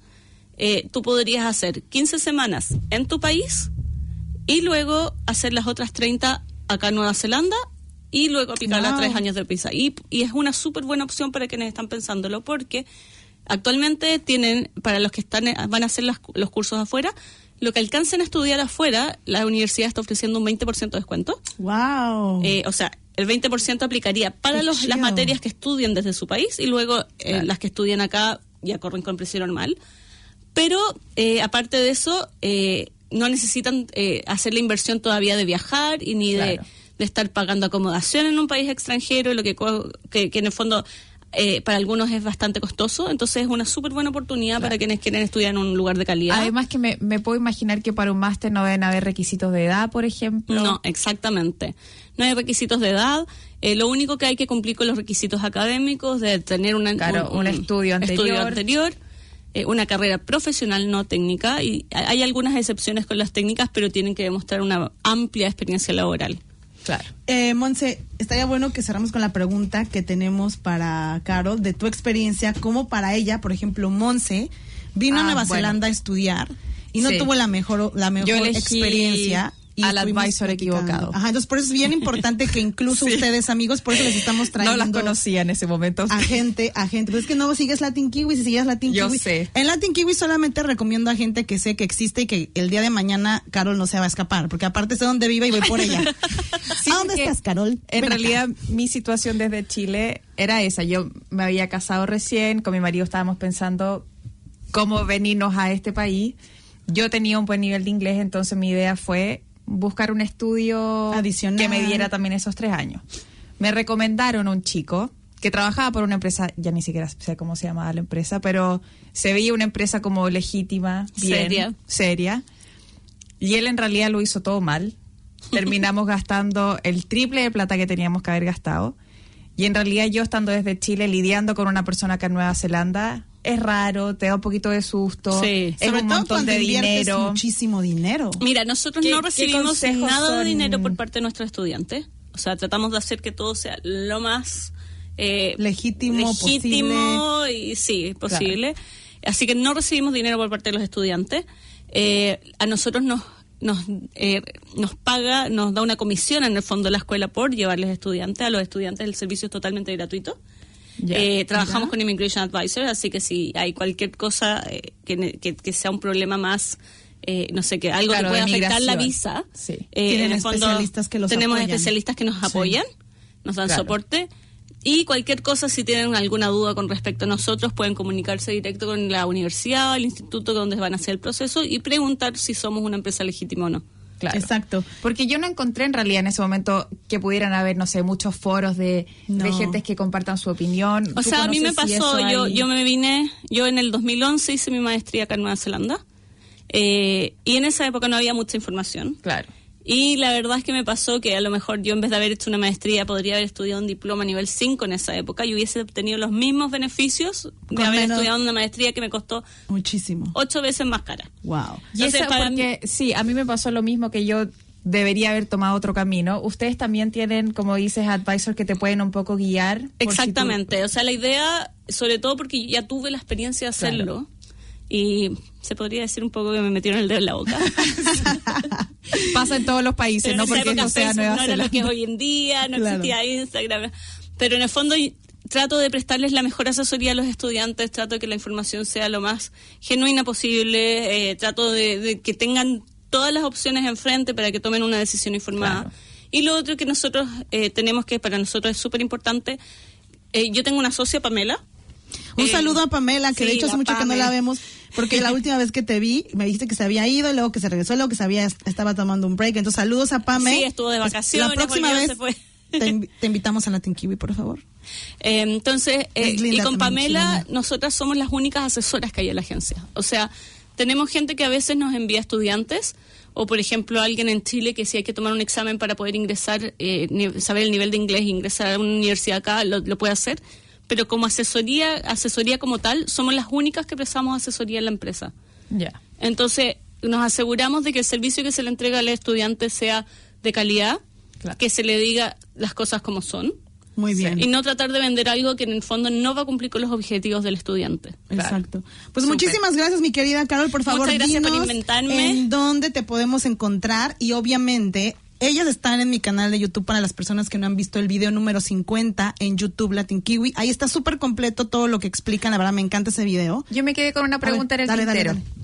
eh, tú podrías hacer 15 semanas en tu país y luego hacer las otras 30 acá en Nueva Zelanda y luego aplicar las tres años de visa. Y, y es una súper buena opción para quienes están pensándolo porque actualmente tienen, para los que están eh, van a hacer las- los cursos afuera, lo que alcancen a estudiar afuera, la universidad está ofreciendo un 20% de descuento. Wow. Eh, o sea, el 20% aplicaría para los, las materias que estudien desde su país y luego eh, Claro. las que estudian acá ya corren con precio normal. Pero eh, aparte de eso, eh, no necesitan eh, hacer la inversión todavía de viajar y ni de, Claro. de estar pagando acomodación en un país extranjero, lo que, que, que en el fondo eh, para algunos es bastante costoso. Entonces es una súper buena oportunidad para quienes quieren estudiar en un lugar de calidad. Además que me, me puedo imaginar que para un máster no deben haber requisitos de edad, por ejemplo. No, exactamente. No hay requisitos de edad. Eh, lo único que hay que cumplir con los requisitos académicos de tener una- Claro, un estudio anterior. anterior, eh, una carrera profesional no técnica. Y hay- algunas excepciones con las técnicas, pero tienen que demostrar una amplia experiencia laboral. Claro. Eh, Monse, estaría bueno que cerramos con la pregunta que tenemos para Carol, de tu experiencia, como para ella, por ejemplo, Monse, vino a Ah, Nueva bueno. Zelanda a estudiar y no Sí. tuvo la mejor, la mejor Yo elegí experiencia. Y al advisor platicando. equivocado. Ajá, entonces por eso es bien importante que incluso Sí. ustedes, amigos, por eso les estamos trayendo No las conocía en ese momento. a gente, a gente. Pues es que no sigues Latin Kiwi, si sigues Latin Yo Kiwi. sé. En Latin Kiwi solamente recomiendo a gente que sé que existe y que el día de mañana Carol no se va a escapar, porque aparte sé dónde vive y voy por ella. Sí, ¿A dónde estás, Carol? En Ven acá. realidad, mi situación desde Chile era esa. Yo me había casado recién, con mi marido estábamos pensando cómo venirnos a este país. Yo tenía un buen nivel de inglés, entonces mi idea fue buscar un estudio Adicional. que me diera también esos tres años. Me recomendaron un chico que trabajaba por una empresa, ya ni siquiera sé cómo se llamaba la empresa, pero se veía una empresa como legítima, bien, Seria. seria. Y él en realidad lo hizo todo mal. Terminamos gastando el triple de plata que teníamos que haber gastado. Y en realidad yo estando desde Chile lidiando con una persona acá en Nueva Zelanda, es raro, te da un poquito de susto, Sí. es Sobre un todo montón cuando de dinero. muchísimo dinero. Mira, nosotros ¿Qué- no recibimos nada de dinero por parte de nuestros estudiantes. O sea, tratamos de hacer que todo sea lo más eh, Legítimo, legítimo y sí, posible. Así que no recibimos dinero por parte de los estudiantes. Eh, a nosotros nos nos, eh, nos paga, nos da una comisión en el fondo de la escuela por llevarles estudiantes. A los estudiantes el servicio es totalmente gratuito. Eh, trabajamos con Immigration Advisor, así que si hay cualquier cosa eh, que, que, que sea un problema más eh, no sé qué, algo Claro, que pueda afectar la visa. Sí. eh, Tienen en el fondo, especialistas que los Tenemos apoyan. especialistas que nos Sí. apoyan, nos dan Claro. soporte. Y cualquier cosa, si tienen alguna duda con respecto a nosotros, pueden comunicarse directo con la universidad o el instituto donde van a hacer el proceso y preguntar si somos una empresa legítima o no. Claro. Exacto. Porque yo no encontré en realidad en ese momento que pudieran haber, no sé, muchos foros de, No. de gentes que compartan su opinión. O ¿Tú sea, a mí me si pasó, yo, hay? yo me vine, yo en el 2011 hice mi maestría acá en Nueva Zelanda eh, y en esa época no había mucha información. Claro. Y la verdad es que me pasó que a lo mejor yo en vez de haber hecho una maestría podría haber estudiado un diploma nivel 5 en esa época y hubiese obtenido los mismos beneficios de Con haber menos- estudiado una maestría que me costó Muchísimo. ocho veces más cara. Wow. Y Entonces, eso para porque, sí, a mí me pasó lo mismo que yo debería haber tomado otro camino. Ustedes también tienen, como dices, advisors que te pueden un poco guiar. por si tú- Exactamente, o sea, la idea, sobre todo porque ya tuve la experiencia de hacerlo y se podría decir un poco que me metieron el dedo en la boca. Pasa en todos los países, Pero no porque época no sea Nueva no era lo que es hoy en día, no Claro. existía Instagram. Pero en el fondo trato de prestarles la mejor asesoría a los estudiantes, trato de que la información sea lo más genuina posible, eh, trato de, de que tengan todas las opciones enfrente para que tomen una decisión informada. Claro. Y lo otro que nosotros eh, tenemos que para nosotros es súper importante, eh, yo tengo una socia, Pamela. Un Eh, saludo a Pamela, que de hecho hace mucho que no la vemos, porque la última vez que te vi me dijiste que se había ido, luego que se regresó, luego que se había, estaba tomando un break. Entonces, saludos a Pame. Sí, estuvo de Es- vacaciones, La próxima vez se fue. Te, invi- te invitamos a Latin Kiwi, por favor. Eh, entonces, eh, y con Pamela, chilena. nosotras somos las únicas asesoras que hay en la agencia. O sea, tenemos gente que a veces nos envía estudiantes, o por ejemplo, alguien en Chile que si hay que tomar un examen para poder ingresar, eh, saber el nivel de inglés ingresar a una universidad acá, lo, lo puede hacer. Pero como asesoría, asesoría como tal, somos las únicas que prestamos asesoría en la empresa. Ya. Entonces, nos aseguramos de que el servicio que se le entrega al estudiante sea de calidad, Claro. que se le diga las cosas como son. Muy bien. Y no tratar de vender algo que en el fondo no va a cumplir con los objetivos del estudiante. Exacto. Pues muchísimas gracias, mi querida Carol. Por favor, Muchas gracias por inventarme. en dónde te podemos encontrar. Y obviamente, ellas están en mi canal de YouTube para las personas que no han visto el video número 50 en YouTube Latin Kiwi. Ahí está súper completo todo lo que explican. La verdad, me encanta ese video. Yo me quedé con una ver, pregunta en el dale, dale, tintero. dale.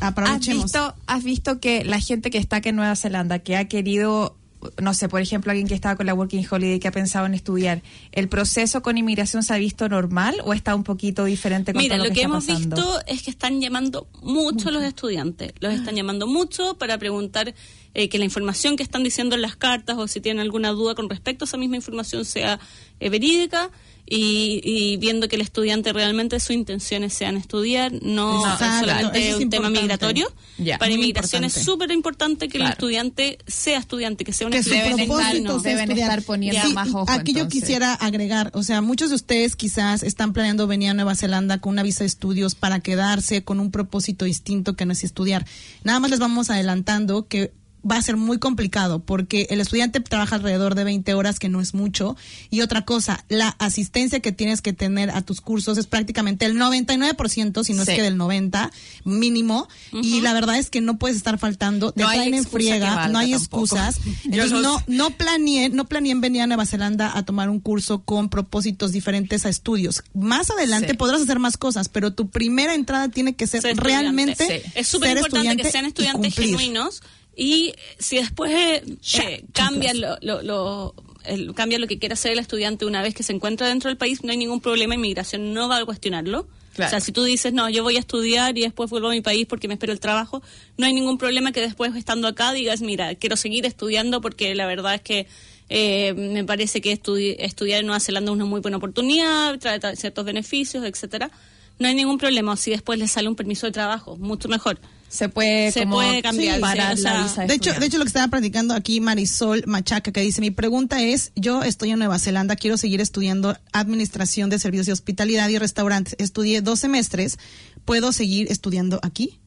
Ah, ¿Has Aprovechemos. visto, ¿Has visto que la gente que está acá en Nueva Zelanda, que ha querido, no sé, por ejemplo, alguien que estaba con la Working Holiday, que ha pensado en estudiar, ¿el proceso con inmigración se ha visto normal o está un poquito diferente con Mira, todo lo lo que, está hemos pasando? visto es que están llamando mucho los estudiantes. Los están llamando mucho para preguntar eh, que la información que están diciendo en las cartas o si tienen alguna duda con respecto a esa misma información sea eh, verídica y, y viendo que el estudiante realmente sus intenciones sean estudiar, no Exacto, solamente es un tema migratorio. Ya, para inmigración es súper importante que el estudiante sea estudiante, que sea un que estudiante Deben estar- no, sea deben estudiar. estar poniendo Sí, más ojo, Aquí yo quisiera agregar, o sea, muchos de ustedes quizás están planeando venir a Nueva Zelanda con una visa de estudios para quedarse con un propósito distinto que no es estudiar. Nada más les vamos adelantando que va a ser muy complicado porque el estudiante trabaja alrededor de 20 horas, que no es mucho. Y otra cosa, la asistencia que tienes que tener a tus cursos es prácticamente el 99%, si no Sí. es que del 90 mínimo. Y la verdad es que no puedes estar faltando. Te No traen en friega, no hay tampoco. excusas. Entonces, los- no, no planeé, no planeé en venir a Nueva Zelanda a tomar un curso con propósitos diferentes a estudios. Más adelante Sí. podrás hacer más cosas, pero tu primera entrada tiene que ser, realmente Sí. Es súper importante que sean estudiantes genuinos y si después eh, eh, cambian lo, lo, lo- el- cambia lo que quiera hacer el estudiante una vez que se encuentra dentro del país, no hay ningún problema, inmigración no va a cuestionarlo. Claro. O sea, si tú dices, no, yo voy a estudiar y después vuelvo a mi país porque me espero el trabajo, no hay ningún problema que después estando acá digas, mira, quiero seguir estudiando porque la verdad es que eh, me parece que estudi- estudiar en Nueva Zelanda es una muy buena oportunidad, trae tra- ciertos beneficios, etcétera. No hay ningún problema. O si después le sale un permiso de trabajo, mucho mejor. Se puede, Se como puede cambiar, sí, o sea, De hecho, de hecho, lo que estaba practicando aquí Marisol Machaca, que dice, mi pregunta es, yo estoy en Nueva Zelanda, quiero seguir estudiando Administración de Servicios de Hospitalidad y Restaurantes. Estudié dos semestres, ¿puedo seguir estudiando aquí?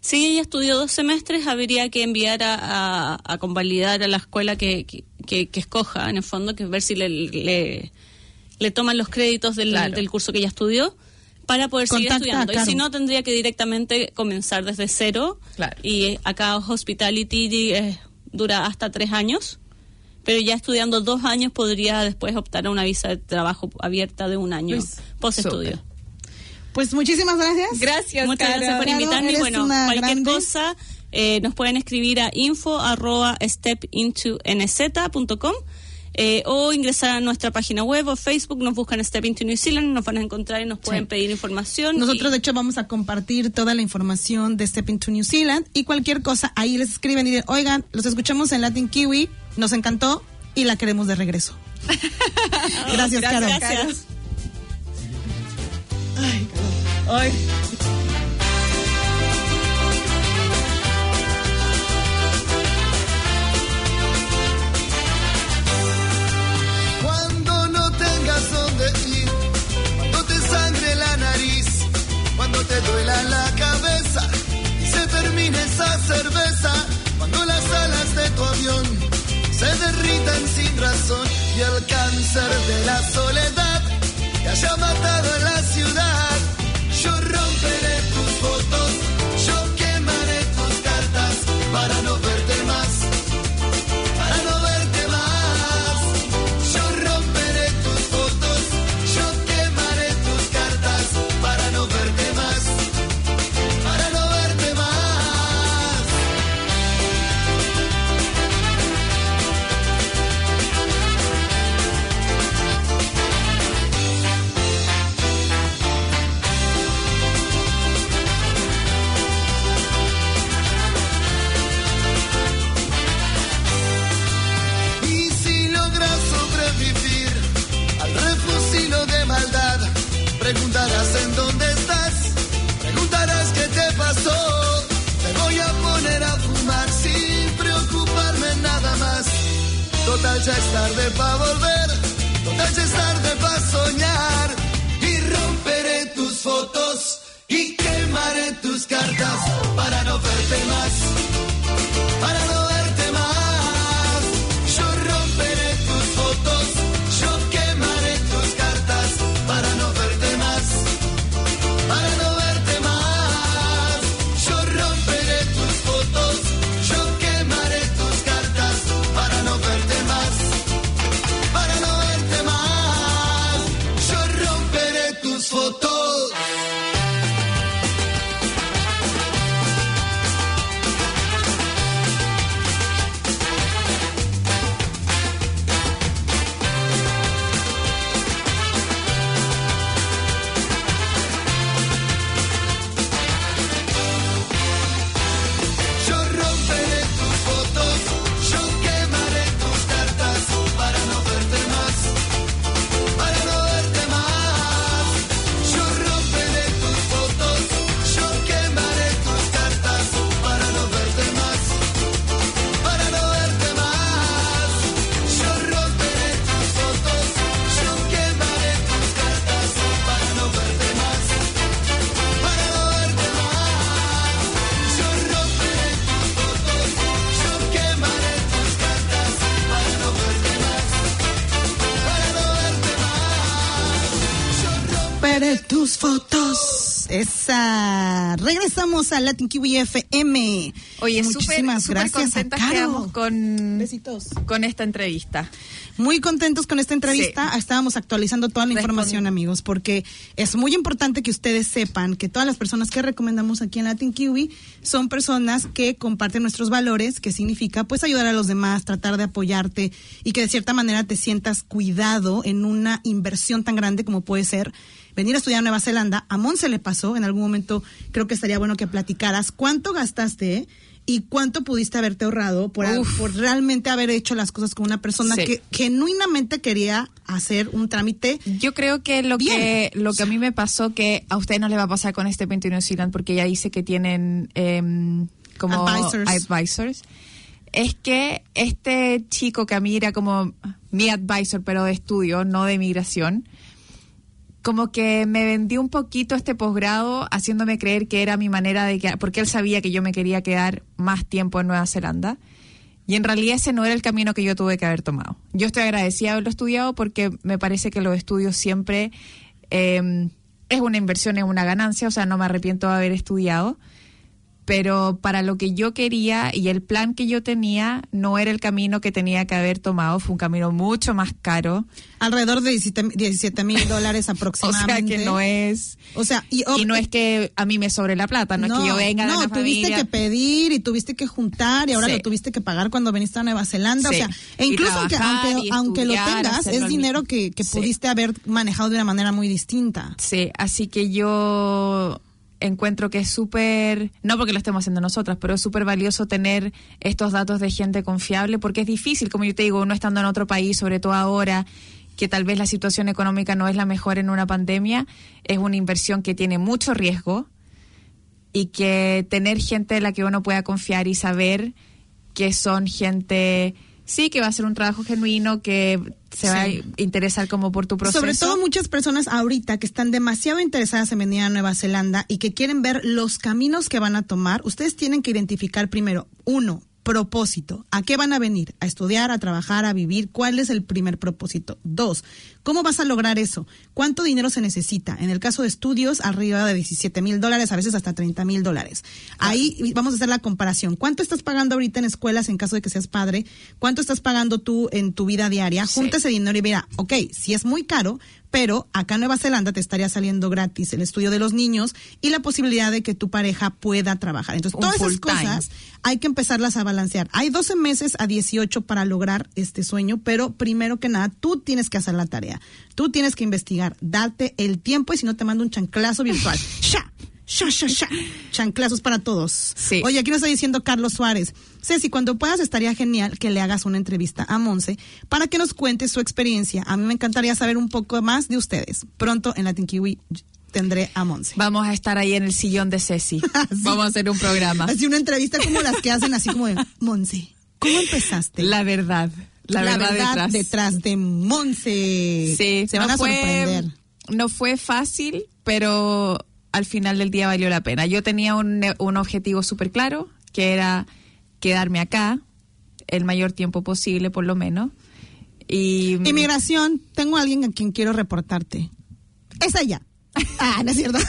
Si ella estudió dos semestres, habría que enviar a, a- a convalidar a la escuela que, que, que- que escoja, en el fondo, que ver si le, le, le toman los créditos del, Claro. del curso que ella estudió para poder seguir Contacta estudiando. Y si no, tendría que directamente comenzar desde cero. Claro. Y eh, acá Hospitality eh, dura hasta tres años. Pero ya estudiando dos años podría después optar a una visa de trabajo abierta de un año Pues, post estudio. Pues muchísimas gracias. Gracias, Muchas Caro. gracias por invitarme. y eres Bueno, cualquier grande. cosa, Eh, nos pueden escribir a info arroba stepintonz.com eh, o ingresar a nuestra página web o Facebook, nos buscan Step Into New Zealand, nos van a encontrar y nos pueden Sí. pedir información. Nosotros, Y- de hecho, vamos a compartir toda la información de Step into New Zealand y cualquier cosa, ahí les escriben y dicen, oigan, los escuchamos en Latin Kiwi, nos encantó y la queremos de regreso. Gracias, Caro. Gracias. Ay. Cuando esa cerveza, cuando las alas de tu avión se derritan sin razón y el cáncer de la soledad Regresamos a Latin Kiwi FM. Oye, súper muchísimas gracias contentas Caro. con, Besitos. con esta entrevista. Muy contentos con esta entrevista. Sí. Estábamos actualizando toda la información, amigos, porque es muy importante que ustedes sepan que todas las personas que recomendamos aquí en Latin Kiwi son personas que comparten nuestros valores, que significa pues ayudar a los demás, tratar de apoyarte y que de cierta manera te sientas cuidado en una inversión tan grande como puede ser venir a estudiar a Nueva Zelanda. A Mon se le pasó, en algún momento creo que estaría bueno que platicaras cuánto gastaste y cuánto pudiste haberte ahorrado por, a- Uf. por realmente haber hecho las cosas con una persona Sí. que genuinamente quería hacer un trámite. Yo creo que lo Bien. que lo que a mí me pasó que a usted no le va a pasar con este 20 New Zealand porque ella dice que tienen em, como Advisors. advisors, es que este chico que a mí era como mi advisor pero de estudio, no de migración, como que me vendió un poquito este posgrado haciéndome creer que era mi manera de que porque él sabía que yo me quería quedar más tiempo en Nueva Zelanda. Y en realidad ese no era el camino que yo tuve que haber tomado. Yo estoy agradecida de haberlo estudiado porque me parece que los estudios siempre eh, es una inversión, es una ganancia, o sea, no me arrepiento de haber estudiado. Pero para lo que yo quería y el plan que yo tenía no era el camino que tenía que haber tomado, fue un camino mucho más caro. Alrededor de 17 mil dólares O aproximadamente. sea que no es... O sea, y, Y no es que a mí me sobre la plata, no, es que yo venga de no, una tuviste familia. que pedir y tuviste que juntar y ahora Sí. lo tuviste que pagar cuando viniste a Nueva Zelanda. Sí. O sea, e incluso aunque, aunque, lo tengas, es dinero que, que Sí. pudiste haber manejado de una manera muy distinta. Sí, así que yo encuentro que es súper, no porque lo estemos haciendo nosotras, pero es súper valioso tener estos datos de gente confiable porque es difícil, como yo te digo, uno estando en otro país, sobre todo ahora que tal vez la situación económica no es la mejor en una pandemia, es una inversión que tiene mucho riesgo y que tener gente en la que uno pueda confiar y saber que son gente, sí, que va a hacer un trabajo genuino, que se va a interesar como por tu proceso. Sobre todo muchas personas ahorita que están demasiado interesadas en venir a Nueva Zelanda y que quieren ver los caminos que van a tomar, ustedes tienen que identificar primero, uno, propósito. ¿A qué van a venir? ¿A estudiar, a trabajar, a vivir? ¿Cuál es el primer propósito? Dos, ¿cómo vas a lograr eso? ¿Cuánto dinero se necesita? En el caso de estudios, arriba de 17 mil dólares, a veces hasta 30 mil dólares. Ahí vamos a hacer la comparación. ¿Cuánto estás pagando ahorita en escuelas en caso de que seas padre? ¿Cuánto estás pagando tú en tu vida diaria? Sí. Junta ese dinero y mira, ok, si es muy caro, pero acá en Nueva Zelanda te estaría saliendo gratis el estudio de los niños y la posibilidad de que tu pareja pueda trabajar. Entonces, Un todas esas time. cosas hay que empezarlas a balancear. Hay 12 meses a 18 para lograr este sueño, pero primero que nada, tú tienes que hacer la tarea. Tú tienes que investigar, darte el tiempo y si no te mando un chanclazo virtual. ¡Sha! ¡Sha, sha, sha! Chanclazos para todos. Sí. Oye, aquí nos está diciendo Carlos Suárez. Ceci, cuando puedas estaría genial que le hagas una entrevista a Monse para que nos cuente su experiencia. A mí me encantaría saber un poco más de ustedes. Pronto en Latin Kiwi tendré a Monse. Vamos a estar ahí en el sillón de Ceci. Así. Vamos a hacer un programa. Así una entrevista como las que hacen así como de Monse. ¿Cómo empezaste? La verdad. La, verdad, detrás. de Monse. Sí, Se van no a fue, sorprender. No fue fácil, pero al final del día valió la pena. Yo tenía un, un objetivo súper claro, que era quedarme acá el mayor tiempo posible, por lo menos. Y Inmigración, tengo a alguien a quien quiero reportarte. Es ella. Ah, no es cierto.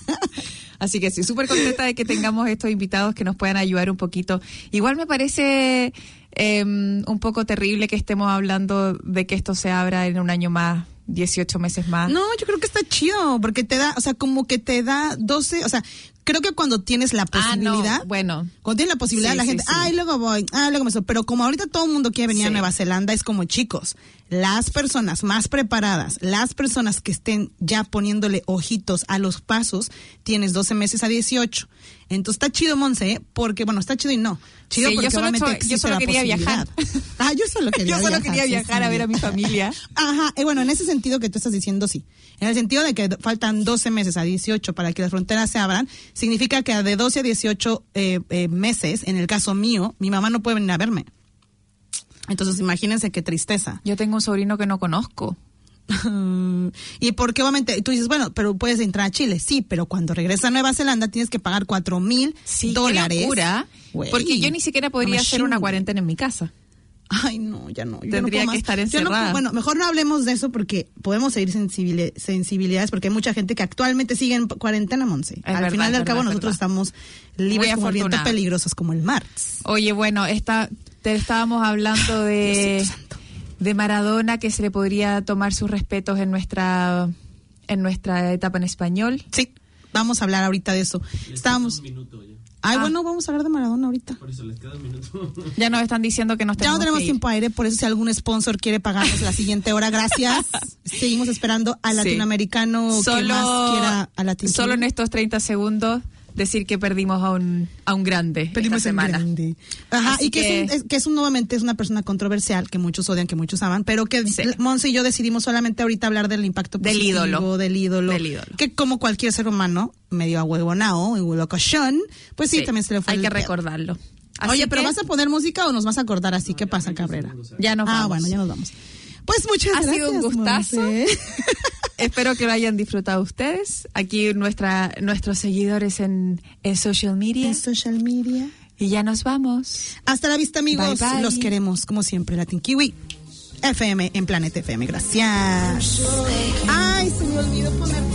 Así que sí, súper contenta de que tengamos estos invitados que nos puedan ayudar un poquito. Igual me parece eh, un poco terrible que estemos hablando de que esto se abra en un año más, 18 meses más. No, yo creo que está chido, porque te da, o sea, como que te da 12, o sea, creo que cuando tienes la Ah, no, posibilidad, bueno. cuando tienes la posibilidad, Sí, la gente, sí. ay, luego voy, ah, luego me so-". Pero como ahorita todo el mundo quiere venir a. Nueva Zelanda, es como chicos, las personas más preparadas, las personas que estén ya poniéndole ojitos a los pasos, tienes 12 meses a 18. Entonces está chido, Monse, ¿eh? porque, bueno, está chido y no. Chido Sí, yo porque solo obviamente yo solo quería viajar. Ah, yo solo quería Yo solo viajar. quería sí, viajar a sí. ver a mi familia. Ajá, y bueno, en ese sentido que tú estás diciendo sí. En el sentido de que faltan 12 meses a 18 para que las fronteras se abran, significa que de 12 a 18 eh, eh, meses, en el caso mío, mi mamá no puede venir a verme. Entonces, imagínense qué tristeza. Yo tengo un sobrino que no conozco. y porque obviamente tú dices, bueno, pero puedes entrar a Chile. Sí, pero cuando regresas a Nueva Zelanda tienes que pagar 4 mil Sí, qué dólares. locura, porque yo ni siquiera podría hacer una cuarentena en mi casa. Ay, no, ya no. yo no Tendría puedo que más. estar Yo no encerrada. puedo- bueno, mejor no hablemos de eso porque podemos seguir sensibili- sensibilidades porque hay mucha gente que actualmente sigue en cuarentena, Monse. al verdad, final del es cabo nosotros verdad. estamos libres afortunada. peligrosos como el mar. Oye, bueno, esta, te estábamos hablando de, de Maradona, que se le podría tomar sus respetos en nuestra, en nuestra etapa en español. Sí, vamos a hablar ahorita de eso. Estábamos... Ay, Ah. bueno, vamos a hablar de Maradona ahorita. Ya nos están diciendo que nos Ya no tenemos que ir. tiempo aire, por eso si algún sponsor quiere pagarnos la siguiente hora, gracias. Seguimos esperando al Sí. latinoamericano que Solo, más quiera a latino. solo en estos 30 segundos decir que perdimos a un, a un grande esta en semana. grande. Ajá, Así y que, que- Es un, es- que es un nuevamente es una persona controversial que muchos odian, que muchos aman, pero que Sí. Monse y yo decidimos solamente ahorita hablar del impacto Del positivo, ídolo. del ídolo, Del ídolo. que como cualquier ser humano medio ahuevonao y locochón, pues sí, Sí, también se le fue Hay el que pedo. recordarlo. Así Oye, pero vas a poner música o nos vas a acordar así qué pasa, Cabrera. Ya nos Ah, bueno, ya nos vamos. Pues muchas Ha gracias. sido un gustazo. Espero que lo hayan disfrutado ustedes. Aquí nuestra, nuestros seguidores en, en social media. En social media. Y ya nos vamos. Hasta la vista, amigos. Bye, bye. Los queremos, como siempre, Latin Kiwi FM en Planet FM. Gracias. Ay, se me olvidó poner